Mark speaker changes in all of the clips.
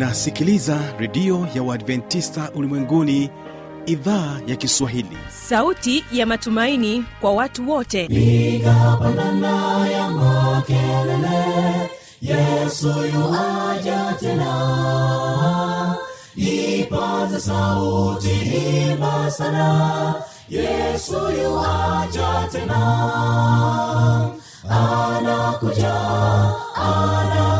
Speaker 1: unasikiliza redio ya uadventista ulimwenguni idhaa ya kiswahili.
Speaker 2: Sauti ya matumaini kwa watu wote.
Speaker 3: Nigapandana ya makelele yesu yuaja tena. Ipaza sauti imba sana yesu yuaja tena. Anakuja anakuja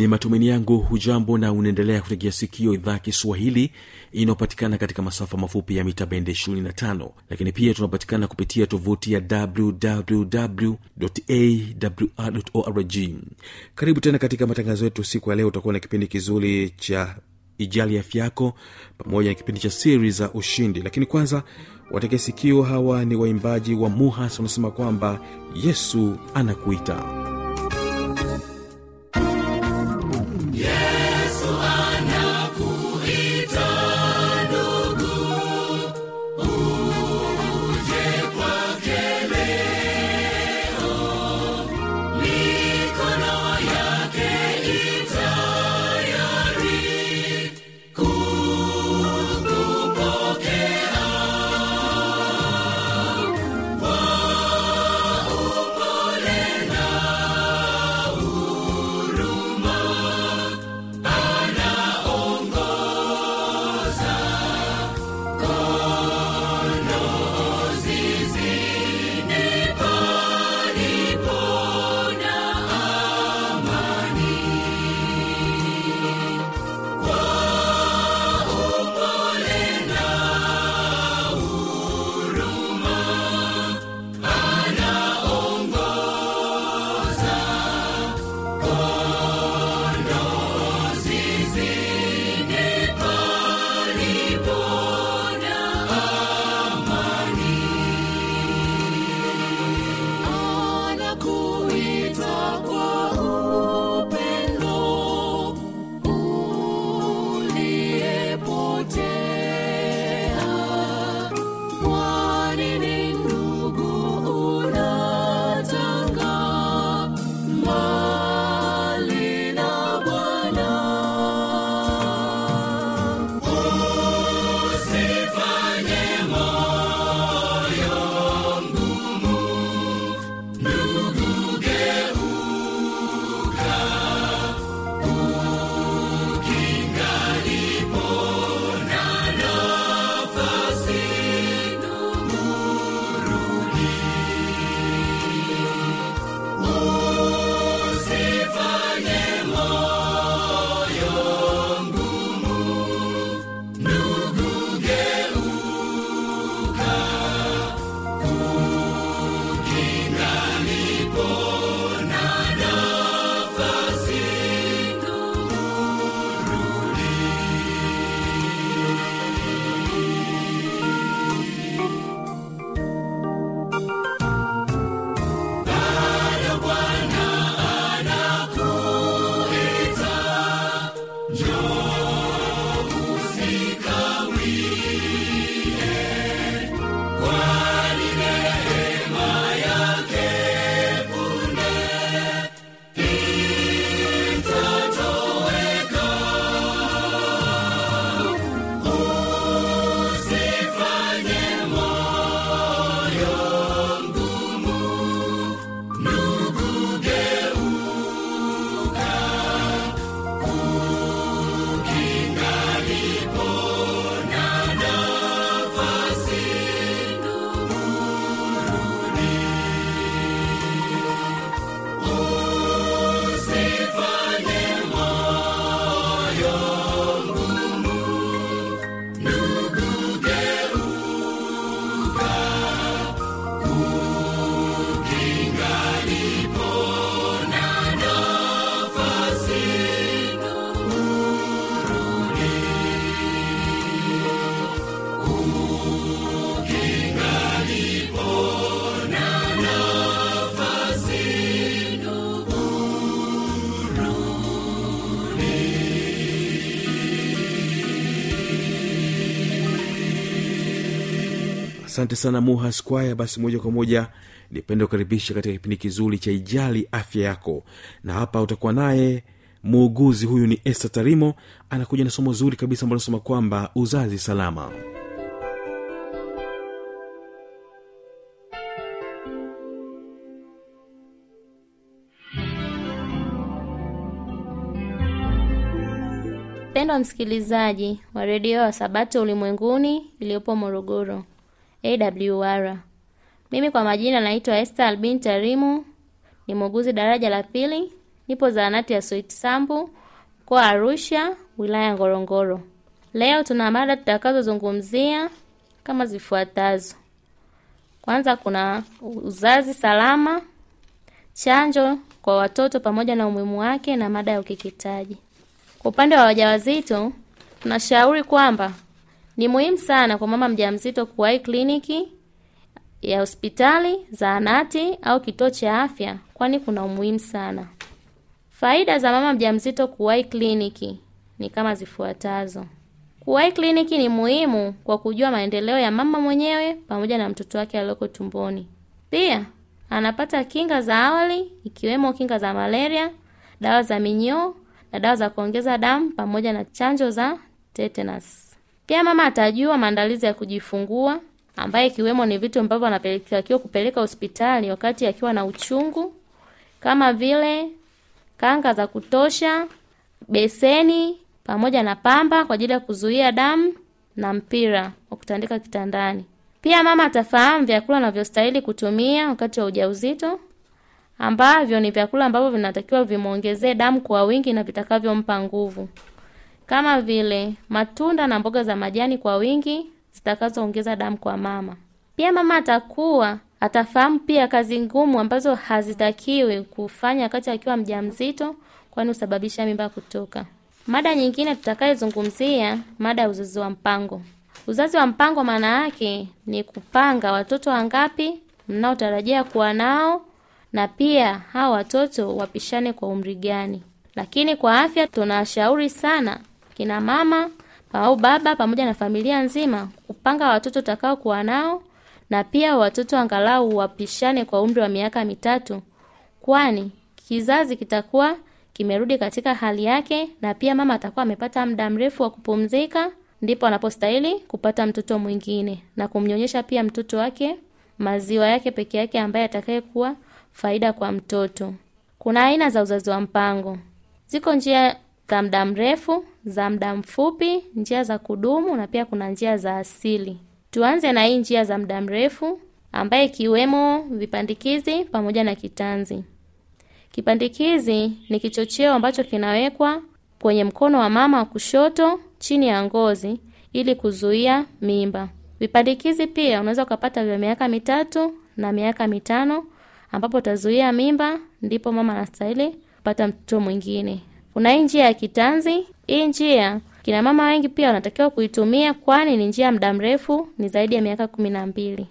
Speaker 1: ni matumaini yangu hujambo na unaendelea kutegea sikio idhaa kiswahili inayopatikana katika masafa mafupi ya mita bende 25 lakini pia tunapatikana kupitia tovuti ya wwwawrorg karibu tena katika matangazo yetu siku ya leo. Utakuwa na kipindi kizuri cha ijali afya yako pamoja na kipindi cha siri za ushindi. Lakini kwanza wategea sikio hawa ni waimbaji wa muhas. Wanasema kwamba yesu anakuita asante sana muha squire. Basi moja kwa moja nipende kukaribisha katika kipindi kizuri cha ijali afya yako. Na hapa utakuwa naye muuguzi huyu ni este tarimo anakuja na somo zuri kabisa ambalo nasema kwamba uzazi salama.
Speaker 4: Mpendwa msikilizaji wa redio wa sabato ulimwenguni iliyopo morogoro awr mimi kwa majina naitwa este albin tarimu ni muuguzi daraja la pili. Nipo zahanati ya Sweet sambu mkoa arusha wilaya ngorongoro. Leo tuna mada tutakazozungumzia kama zifuatazo. Kwanza kuna uzazi salama chanjo kwa watoto pamoja na umuhimu wake na mada ya ukeketaji. Kwa upande wa wajawazito tunashauri kwamba ni muhimu sana kwa mama mjamzito kuwahi kliniki ya hospitali zahanati au kituo cha afya kwani kuna umuhimu sana. Faida za mama mjamzito kuwahi kliniki ni kama zifuatazo. Kuwahi kliniki ni muhimu kwa kujua maendeleo ya mama mwenyewe pamoja na mtoto wake aliyoko tumboni. Pia anapata kinga za awali ikiwemo kinga za malaria dawa za minyoo na dawa za kuongeza damu pamoja na chanjo za tetanus. Pia mama atajua maandalizi ya kujifungua ambaye ikiwemo ni vitu ambavyo anatakiwa kupeleka hospitali wakati akiwa na uchungu kama vile kanga za kutosha, beseni pamoja na pamba kwa ajili ya kuzuia damu na mpira wa kutandika kitandani. Pia mama atafahamu vyakula anavyostahili kutumia wakati wa ujauzito ambavyo ni vyakula ambavyo vinatakiwa vimwongezee damu kwa wingi na vitakavyompa nguvu kama vile matunda na mboga za majani kwa wingi zitakazoongeza damu kwa mama. Pia mama atakuwa atafahamu pia kazi ngumu ambazo hazitakiwi kufanya wakati akiwa mjamzito kwani husababisha mimba kutoka. Mada nyingine tutakayozungumzia mada ya uzazi wa mpango. Uzazi wa mpango maana yake ni kupanga watoto wangapi mnaotarajia kuwa nao na pia hawa watoto wapishane kwa umri gani. Lakini kwa afya tunashauri sana kina mama au baba pamoja na familia nzima kupanga watoto utakao kuwa nao na pia watoto angalau wapishane kwa umri wa miaka mitatu, kwani kizazi kitakuwa kimerudi katika hali yake na pia mama atakuwa amepata muda mrefu wa kupumzika, ndipo anapostahili kupata mtoto mwingine na kumnyonyesha pia mtoto wake maziwa yake peke yake ambaye atakayekuwa faida kwa mtoto. Kuna aina za uzazi wa mpango. Ziko njia za muda mrefu, za muda mfupi, njia za kudumu na pia kuna njia za asili. Tuanze na hii njia za muda mrefu ambaye ikiwemo vipandikizi pamoja na kitanzi. Kipandikizi ni kichocheo ambacho kinawekwa kwenye mkono wa mama wa kushoto chini ya ngozi ili kuzuia mimba. Vipandikizi pia unaweza ukapata vya miaka mitatu na miaka mitano ambapo utazuia mimba, ndipo mama anastahili kupata mtoto mwingine. Kuna hii njia ya kitanzi. Hii njia kina mama wengi pia wanatakiwa kuitumia, kwani ni njia ya muda mrefu, ni zaidi ya miaka kumi na mbili.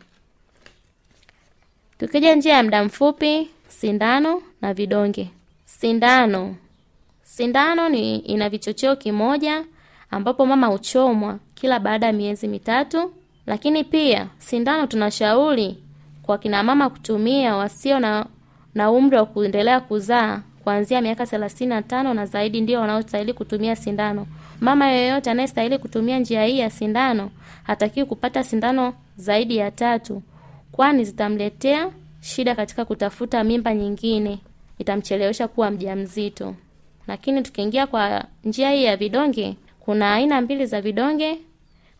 Speaker 4: Tukija njia ya muda mfupi, sindano na vidonge. Sindano, sindano ni ina vichocheo kimoja, ambapo mama huchomwa kila baada ya miezi mitatu. Lakini pia sindano tunashauri kwa kina mama kutumia wasio na, na umri wa kuendelea kuzaa kuanzia miaka thelathini na tano na zaidi ndio wanaostahili kutumia sindano. Mama yoyote anayestahili kutumia njia hii ya sindano hatakiwi kupata sindano zaidi ya tatu, kwani zitamletea shida katika kutafuta mimba nyingine, itamchelewesha kuwa mjamzito. Lakini tukiingia kwa njia hii ya vidonge, kuna aina mbili za vidonge.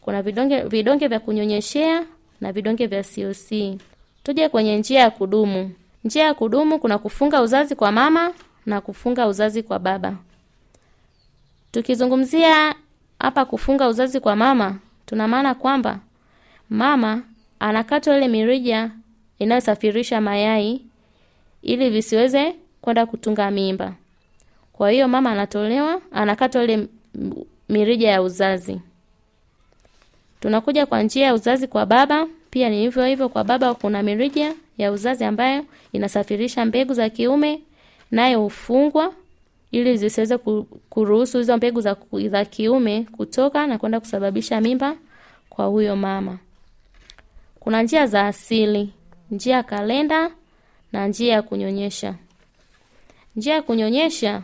Speaker 4: Kuna vidonge vidonge vya kunyonyeshea na vidonge vya COC. Tuje kwenye njia ya kudumu. Njia ya kudumu kuna kufunga uzazi kwa mama na kufunga uzazi kwa baba. Tukizungumzia hapa kufunga uzazi kwa mama, tuna maana kwamba mama anakatwa ile mirija inayosafirisha mayai ili visiweze kwenda kutunga mimba. Kwa hiyo mama anatolewa, anakatwa ile mirija ya uzazi. Tunakuja kwa njia ya uzazi kwa baba, pia ni hivyo hivyo. Kwa baba kuna mirija ya uzazi ambayo inasafirisha mbegu za kiume, nayo hufungwa ili zisiweze kuruhusu hizo mbegu za, za kiume kutoka na kwenda kusababisha mimba kwa huyo mama. Kuna njia za asili, njia ya kalenda na njia ya kunyonyesha. Njia ya kunyonyesha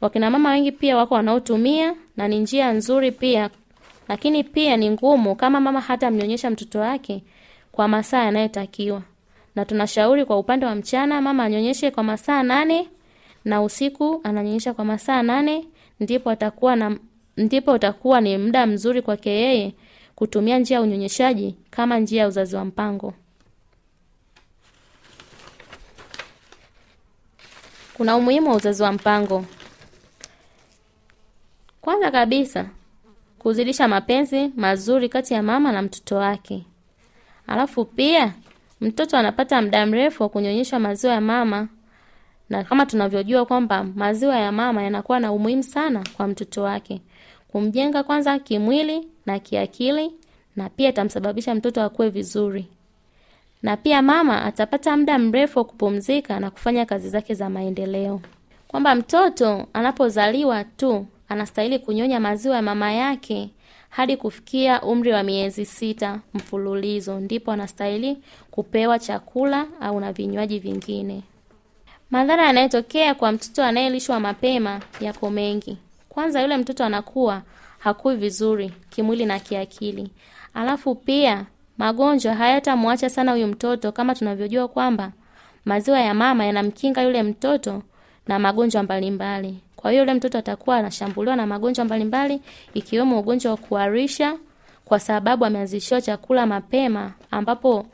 Speaker 4: wakina mama wengi pia wako wanaotumia na ni njia nzuri pia, lakini pia ni ngumu kama mama hata mnyonyesha mtoto wake kwa masaa yanayotakiwa, na tunashauri kwa upande wa mchana mama anyonyeshe kwa masaa nane na usiku ananyonyesha kwa masaa nane, ndipo atakuwa na ndipo utakuwa ni muda mzuri kwake yeye kutumia njia ya unyonyeshaji kama njia ya uzazi wa mpango. Kuna umuhimu wa uzazi wa mpango. Kwanza kabisa, kuzidisha mapenzi mazuri kati ya mama na mtoto wake. Alafu pia mtoto anapata muda mrefu wa kunyonyeshwa maziwa ya mama, na kama tunavyojua kwamba maziwa ya mama yanakuwa na umuhimu sana kwa mtoto wake, kumjenga kwanza kimwili na kiakili, na pia itamsababisha mtoto akue vizuri. Na pia mama atapata muda mrefu wa kupumzika na kufanya kazi zake za maendeleo. Kwamba mtoto anapozaliwa tu anastahili kunyonya maziwa ya mama yake hadi kufikia umri wa miezi sita mfululizo, ndipo anastahili kupewa chakula au na vinywaji vingine. Madhara yanayotokea kwa mtoto anayelishwa mapema yako mengi. Kwanza, yule mtoto anakuwa hakui vizuri kimwili na kiakili, alafu pia magonjwa hayatamwacha sana huyu mtoto, kama tunavyojua kwamba maziwa ya mama yanamkinga yule mtoto na magonjwa mbalimbali. Kwa hiyo yule mtoto atakuwa anashambuliwa na magonjwa mbalimbali ikiwemo ugonjwa wa kuharisha, kwa sababu ameanzishiwa chakula mapema, ambapo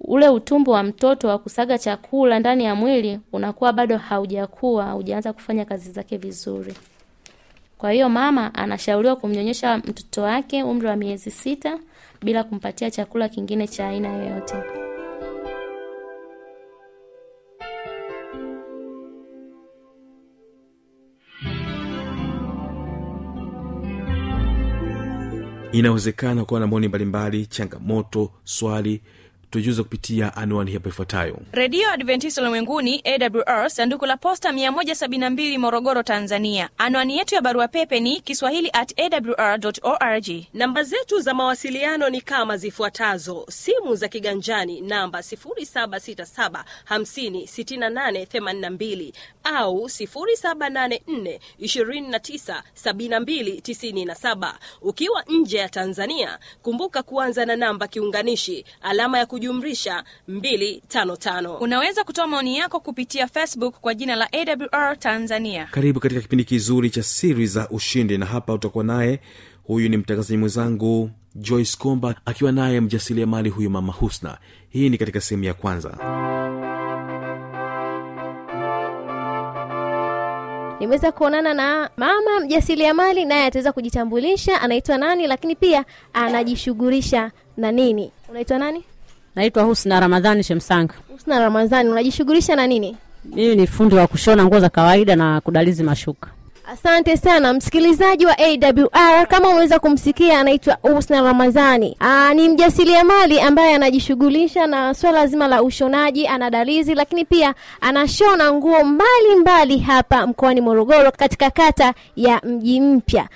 Speaker 4: ule utumbo wa mtoto wa kusaga chakula ndani ya mwili unakuwa bado haujakuwa, haujaanza kufanya kazi zake vizuri. Kwa hiyo mama anashauriwa kumnyonyesha mtoto wake umri wa miezi sita bila kumpatia chakula kingine cha aina yoyote.
Speaker 1: Inawezekana kuwa na maoni mbalimbali changamoto swali tujuze kupitia anwani hapo ifuatayo.
Speaker 2: Redio adventist ulimwenguni awr sanduku la posta 172 morogoro tanzania. Anwani yetu ya barua pepe ni kiswahili at awr org.
Speaker 5: Namba zetu za mawasiliano ni kama zifuatazo. Simu za kiganjani namba 767 au 784 ukiwa nje ya tanzania kumbuka kuanza na namba kiunganishi alama ya kujumrisha 255
Speaker 2: unaweza kutoa maoni yako kupitia facebook kwa jina la awr tanzania.
Speaker 1: Karibu katika kipindi kizuri cha siri za ushindi na hapa utakuwa naye huyu ni mtangazaji mwenzangu joyce komba akiwa naye mjasiriamali huyu mama husna. Hii ni katika sehemu ya kwanza.
Speaker 6: Nimeweza kuonana na mama mjasiriamali naye ataweza kujitambulisha anaitwa nani lakini pia anajishughulisha na nini. Unaitwa nani
Speaker 7: Naitwa Husna Ramadhani Shemsanga.
Speaker 6: husna ramadhani unajishughulisha na nini
Speaker 7: Mimi ni fundi wa kushona nguo za kawaida na kudalizi mashuka.
Speaker 6: Asante sana. Msikilizaji wa awr kama umeweza kumsikia anaitwa husna ramadhani. Aa, ni mjasiriamali ambaye anajishughulisha na swala zima la ushonaji anadalizi lakini pia anashona nguo mbalimbali mbali hapa mkoani morogoro katika kata ya mji mpya.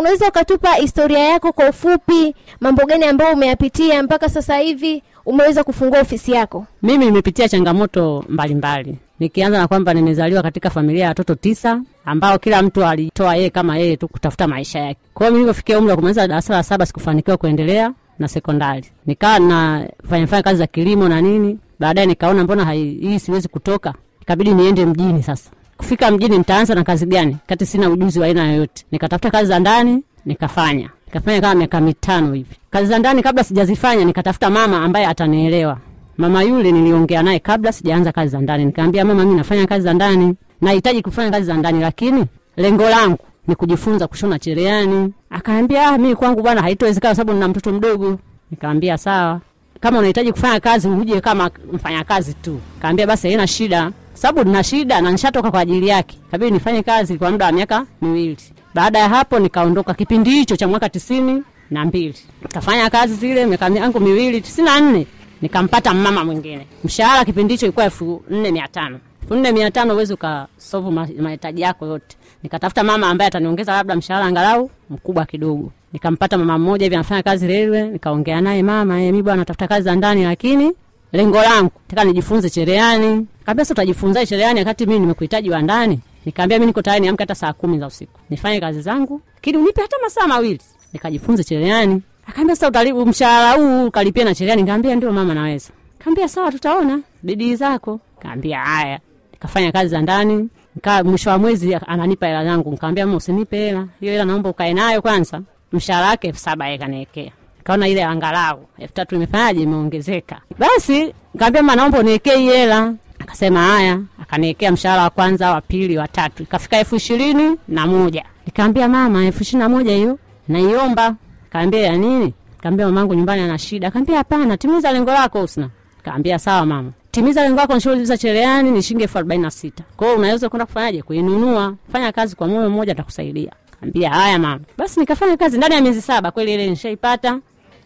Speaker 6: Unaweza ukatupa historia yako kwa ufupi mambo gani ambayo umeyapitia mpaka sasa hivi umeweza kufungua ofisi yako?
Speaker 7: Mimi nimepitia changamoto mbalimbali. mbali. Nikianza na kwamba nimezaliwa katika familia ya watoto tisa ambao kila mtu alitoa yeye kama yeye tu kutafuta maisha yake. Kwa hiyo nilipofikia umri wa kumaliza darasa la saba sikufanikiwa kuendelea na sekondari. Nikawa nafanya fanya kazi za kilimo na nini. Baadaye nikaona mbona hii siwezi kutoka. Ikabidi niende mjini sasa. Kufika mjini nitaanza na kazi gani? Kati sina ujuzi wa aina yoyote. Nikatafuta kazi za ndani, nikafanya. Nikafanya kama miaka mitano hivi. Kazi za ndani kabla sijazifanya nikatafuta mama ambaye atanielewa. Mama yule niliongea naye kabla sijaanza kazi za ndani. Nikamwambia mama, mimi nafanya kazi za ndani. Nahitaji kufanya kazi za ndani lakini lengo langu ni kujifunza kushona cherehani. Akaambia ah, mimi kwangu bwana haitowezekana sababu nina mtoto mdogo. Nikamwambia sawa. Kama unahitaji kufanya kazi uje kama mfanyakazi tu. Kaambia basi haina shida. Sababu nina shida na nishatoka kwa ajili yake. Kabidi nifanye kazi kwa muda wa miaka miwili. Baada ya hapo nikaondoka kipindi hicho cha mwaka tisini na mbili. kafanya kazi zile miaka yangu miwili tisini na nne nikampata mama mwingine. Mshahara kipindi hicho ilikuwa elfu nne mia tano. Elfu nne mia tano huwezi ukasovu mahitaji yako yote. Nikatafuta mama ambaye ataniongeza labda mshahara angalau mkubwa kidogo. nikampata mama mmoja hivi anafanya kazi relwe, nikaongea naye mama eh, mi bwana natafuta kazi za ndani lakini lengo langu nataka nijifunze cherehani. Kaambia sasa utajifunza cherehani wakati mimi nimekuhitaji wa ndani? Nikaambia mi niko tayari niamke hata saa kumi za usiku. Nifanye kazi zangu. Lakini unipe hata masaa mawili. Nikajifunze cherehani akaambia sasa utalibu mshahara huu ukalipia na sheria. nikaambia ndio mama naweza. Kaambia sawa tutaona bidii zako. Kaambia haya. Nikafanya kazi za ndani. Nika mwisho wa mwezi ananipa hela zangu. Nikaambia mama usinipe hela. Hiyo hela naomba ukae nayo kwanza. Mshahara wake elfu saba kaniwekea kaona ile angalau elfu tatu imefanyaje imeongezeka. Basi nikaambia mama naomba uniwekee hii hela. Akasema haya. Akaniwekea mshahara wa kwanza wa pili wa tatu. Ikafika elfu ishirini na moja. Nikaambia mama elfu ishirini na moja hiyo naiomba kaambia ya nini? Kaambia mamangu nyumbani ana shida. Kaambia hapana timiza lengo lako Husna. kaambia sawa mama. Timiza lengo lako shughuli za cherehani ni shilingi elfu arobaini na sita. Kwao unaweza kwenda kufanyaje? Kuinunua. Fanya kazi kwa moyo mmoja atakusaidia. Kaambia haya mama. Basi nikafanya kazi ndani ya miezi saba. Kweli ile nishaipata.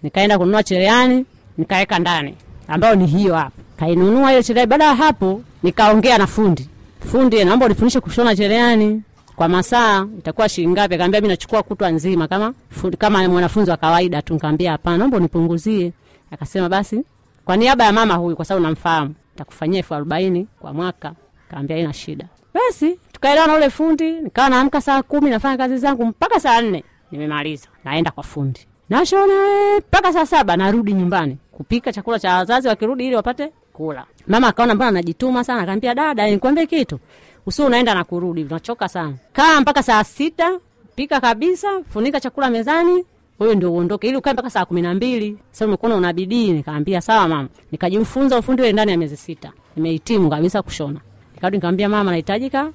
Speaker 7: Nikaenda kununua cherehani nikaweka ndani. Ambayo ni hiyo hapa. Kainunua ile cherehani. Baada ya hapo nikaongea na fundi. Fundi naomba unifundishe kushona cherehani kwa masaa itakuwa shilingi ngapi? Akaambia mimi nachukua kutwa nzima. Kama kama mwanafunzi wa kawaida tu Nikamwambia hapana naomba unipunguzie. Akasema basi kwa niaba ya mama huyu kwa sababu namfahamu nitakufanyia elfu arobaini kwa mwaka. Kaambia ina shida. Basi tukaelewa na ule fundi nikawa naamka saa kumi nafanya kazi zangu mpaka saa nne nimemaliza naenda kwa fundi. Nashona mpaka saa saba narudi nyumbani kupika chakula cha wazazi wakirudi ili wapate kula. Mama akaona mbona najituma sana? Akaambia dada nikwambie kitu usi unaenda na kurudi unachoka sana. Kaa mpaka saa sita pika kabisa funika chakula mezani wewe ndio uondoke. Ili ukae mpaka saa kumi na mbili. Sasa umekuona una bidii nikaambia sawa mama. Nikajifunza ufundi ule ndani ya miezi sita. Nimehitimu kabisa kushona. Nikarudi nikamwambia mama nahitajika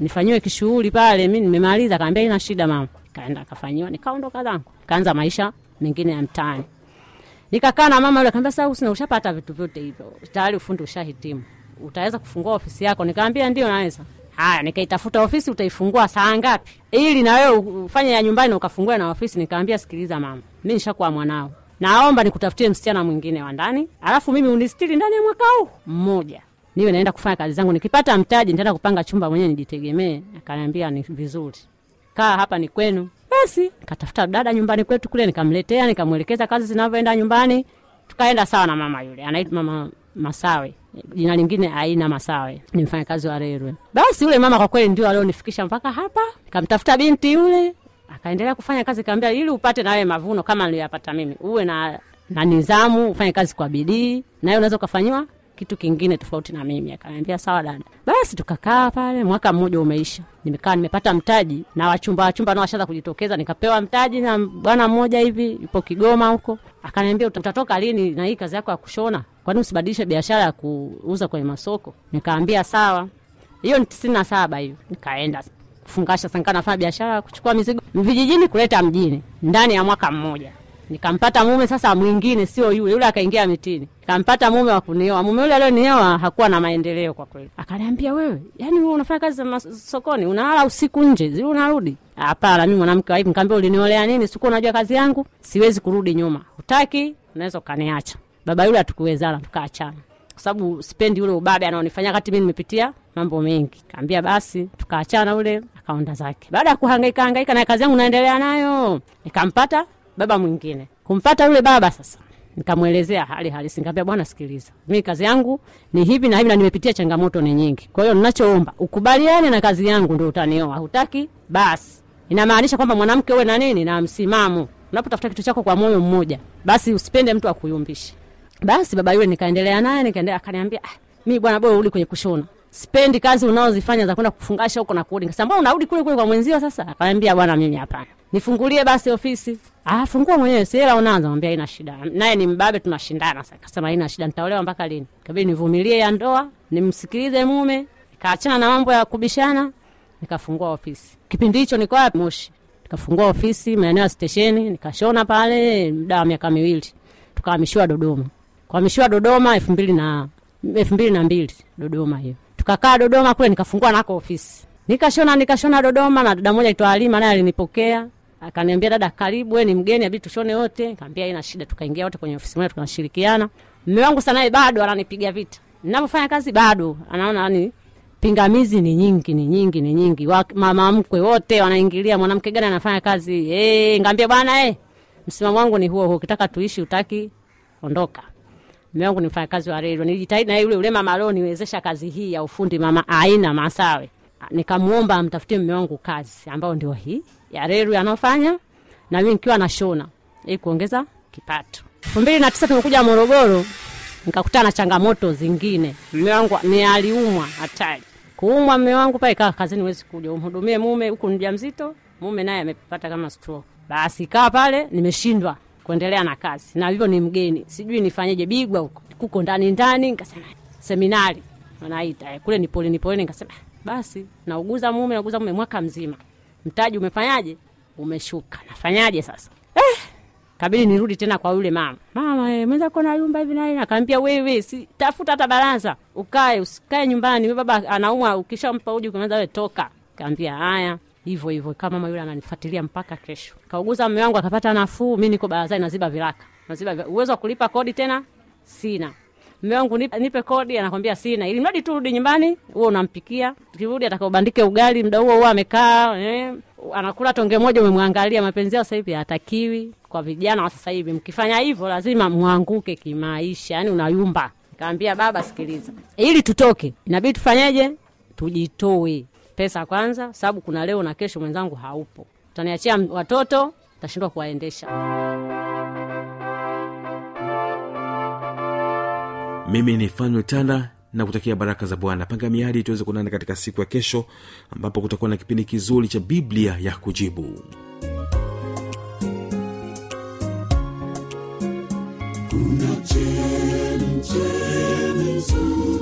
Speaker 7: nifanyiwe kishughuli pale mi nimemaliza. Kaambia ina shida mama. Kaenda kafanyiwa nikaondoka zangu. Kaanza maisha mengine ya mtaani. Nikakaa na mama yule kaambia sasa usina ushapata vitu vyote hivyo. Tayari ufundi ushahitimu utaweza kufungua ofisi yako? Nikaambia ndio naweza. Haya nikaitafuta ofisi utaifungua saa ngapi? Ili na wewe ufanye ya nyumbani ukafungue na ofisi. Nikaambia sikiliza mama mi nishakuwa mwanao. Naomba nikutafutie msichana mwingine wa ndani. Alafu mimi unistiri ndani ya mwaka huu mmoja. Niwe naenda kufanya kazi zangu. Nikipata mtaji nitaenda kupanga chumba mwenyewe nijitegemee. Akaniambia ni vizuri. Kaa hapa ni kwenu. Basi nikatafuta dada nyumbani kwetu kule nikamletea nikamwelekeza kazi zinavyoenda nyumbani. Tukaenda sawa na mama yule. Anaitwa mama masawe. Jina lingine aina masawe. Ni mfanyakazi wa rerwe basi yule mama kwa kweli ndio alionifikisha mpaka hapa. Kamtafuta binti yule. Akaendelea kufanya kazi kaambia ili upate nawe mavuno kama niliyoyapata mimi. Uwe na na nizamu ufanye kazi kwa bidii. Nawe unaweza ukafanyiwa kitu kingine tofauti na mimi. Akaniambia sawa dada. Basi tukakaa pale mwaka mmoja umeisha. Nimekaa nimepata mtaji na wachumba wachumba nao washaanza kujitokeza. Nikapewa mtaji na bwana mmoja hivi yupo kigoma huko. Akaniambia utatoka lini na hii kazi yako ya kushona kwani usibadilishe biashara ya kuuza kwenye masoko? Nikaambia sawa. Hiyo ni tisini na saba hiyo nikaenda kufungasha sanka, nafanya biashara ya kuchukua mizigo vijijini kuleta mjini ndani ya mwaka mmoja. Nikampata mume sasa mwingine sio yule yule akaingia mitini. Nikampata mume wa kunioa. Mume yule alionioa hakuwa na maendeleo kwa kweli. Akaniambia wewe yani wewe unafanya kazi za sokoni unalala usiku nje zile unarudi? Hapana mimi mwanamke waipi Nikamwambia uliniolea nini? Sikuwa unajua kazi yangu? Siwezi kurudi nyuma. Hutaki unaweza ukaniacha baba yule hatukuwezana tukaachana kwa sababu sipendi ule ubabe anaonifanyia kati mi nimepitia mambo mengi. Kaambia basi tukaachana ule akaonda zake. Baada ya kuhangaika hangaika na kazi yangu naendelea nayo nikampata baba mwingine. Kumpata yule baba sasa nikamwelezea hali halisi. Nikaambia bwana sikiliza. Mi kazi yangu ni hivi na hivi na nimepitia changamoto ni nyingi. Kwa hiyo ninachoomba ukubaliane na kazi yangu ndo utanioa. Hutaki basi. Inamaanisha kwamba mwanamke uwe na nini? Na msimamo. Unapotafuta kitu chako kwa moyo mmoja basi usipende mtu akuyumbishe basi baba yule nikaendelea naye nikaendelea akaniambia ah, mi bwana bora urudi kwenye kushona. Sipendi kazi unaozifanya za kwenda kufungasha huko na kurudi. Nikasema mbona unarudi kule kule kwa mwenzio sasa? Akamwambia bwana mimi hapana. Nifungulie basi ofisi. Ah fungua mwenyewe si hela unaanza mwambia haina shida. Naye ni mbabe tunashindana sasa. Akasema haina shida nitaolewa mpaka lini? Kabidi nivumilie ya ndoa nimsikilize mume nikaachana na mambo ya kubishana nikafungua ofisi. Kipindi hicho niko wapi? Moshi. Nikafungua ofisi maeneo ya stesheni nikashona pale muda wa miaka miwili. Tukahamishiwa dodoma kuhamishiwa dodoma elfu mbili na elfu mbili na mbili dodoma hiyo. Tukakaa dodoma kule nikafungua nako ofisi. Nikashona nikashona dodoma na dada moja aitwa Halima naye alinipokea. Akaniambia dada karibu we ni mgeni abidi tushone wote. Kaambia ina shida tukaingia wote kwenye ofisi moja tukashirikiana. mme wangu sanaye bado ananipiga vita. Ninavyofanya kazi bado anaona yani pingamizi ni nyingi ni nyingi ni nyingi. Mama mkwe wote wanaingilia mwanamke gani anafanya kazi? Hey, ngambia bwana hey, msimamo wangu ni huo huo ukitaka tuishi utaki ondoka mume wangu ni mfanyakazi wa redio nilijitahidi na yule yule mama leo niwezesha kazi hii ya ufundi mama aina masawe. Nikamwomba amtafutie mume wangu kazi ambayo ndio hii ya redio anaofanya na mimi nikiwa nashona ili kuongeza kipato. Elfu mbili na tisa tumekuja morogoro nikakutana na changamoto zingine. Mume wangu ni aliumwa hatari. Kuumwa mume wangu pale kaa kazini huwezi kuja. Umhudumie mume huku ni mjamzito mume naye amepata kama stroke. Basi kaa pale nimeshindwa kuendelea na kazi. Na hivyo ni mgeni. Sijui nifanyeje. Bigwa huko. Kuko ndani ndani nikasema seminari. Wanaita eh, kule ni poleni poleni nikasema basi nauguza mume nauguza mume mwaka mzima. Mtaji umefanyaje? Umeshuka. Nafanyaje sasa? Eh, kabidi nirudi tena kwa yule mama. Mama eh, mweza kuona yumba hivi na akaambia wewe si tafuta hata baraza. Ukae usikae nyumbani. Baba anaumwa. Ukishampa uji kumeza wewe toka. Kaambia haya hivyo hivyo. Kama mama yule ananifuatilia mpaka kesho. Kauguza mume wangu akapata nafuu mimi niko barazani naziba viraka. Naziba uwezo wa kulipa kodi tena? Sina. Mume wangu nipe, nipe kodi anakwambia sina. Ili mradi tu rudi nyumbani wewe unampikia. Kirudi atakaobandike ugali muda huo huo amekaa eh, anakula tonge moja umemwangalia. Mapenzi yao sasa hivi hatakiwi kwa vijana wa sasa hivi mkifanya hivyo lazima mwanguke kimaisha. Yani unayumba. Kaambia baba sikiliza. Ili tutoke inabidi tufanyeje? Tujitoe pesa kwanza sababu kuna leo na kesho mwenzangu haupo. Utaniachia watoto tashindwa kuwaendesha.
Speaker 1: Mimi ni Fanyo tanda na kutakia baraka za bwana. Panga miadi tuweze kuonana katika siku ya kesho ambapo kutakuwa na kipindi kizuri cha biblia ya kujibu.
Speaker 3: Kuna chemchemi nzuri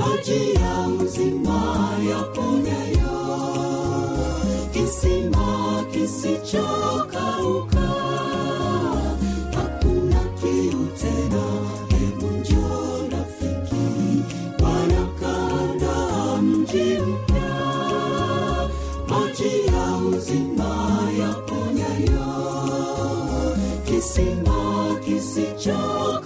Speaker 3: Maji ya uzima yaponyayo, kisima kisichokauka. Hakuna kiu tena, hebu njoo rafiki, Bwana kaandaa mji mpya, maji ya uzima yaponyayo, kisima kisichokauka,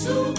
Speaker 3: Yesu,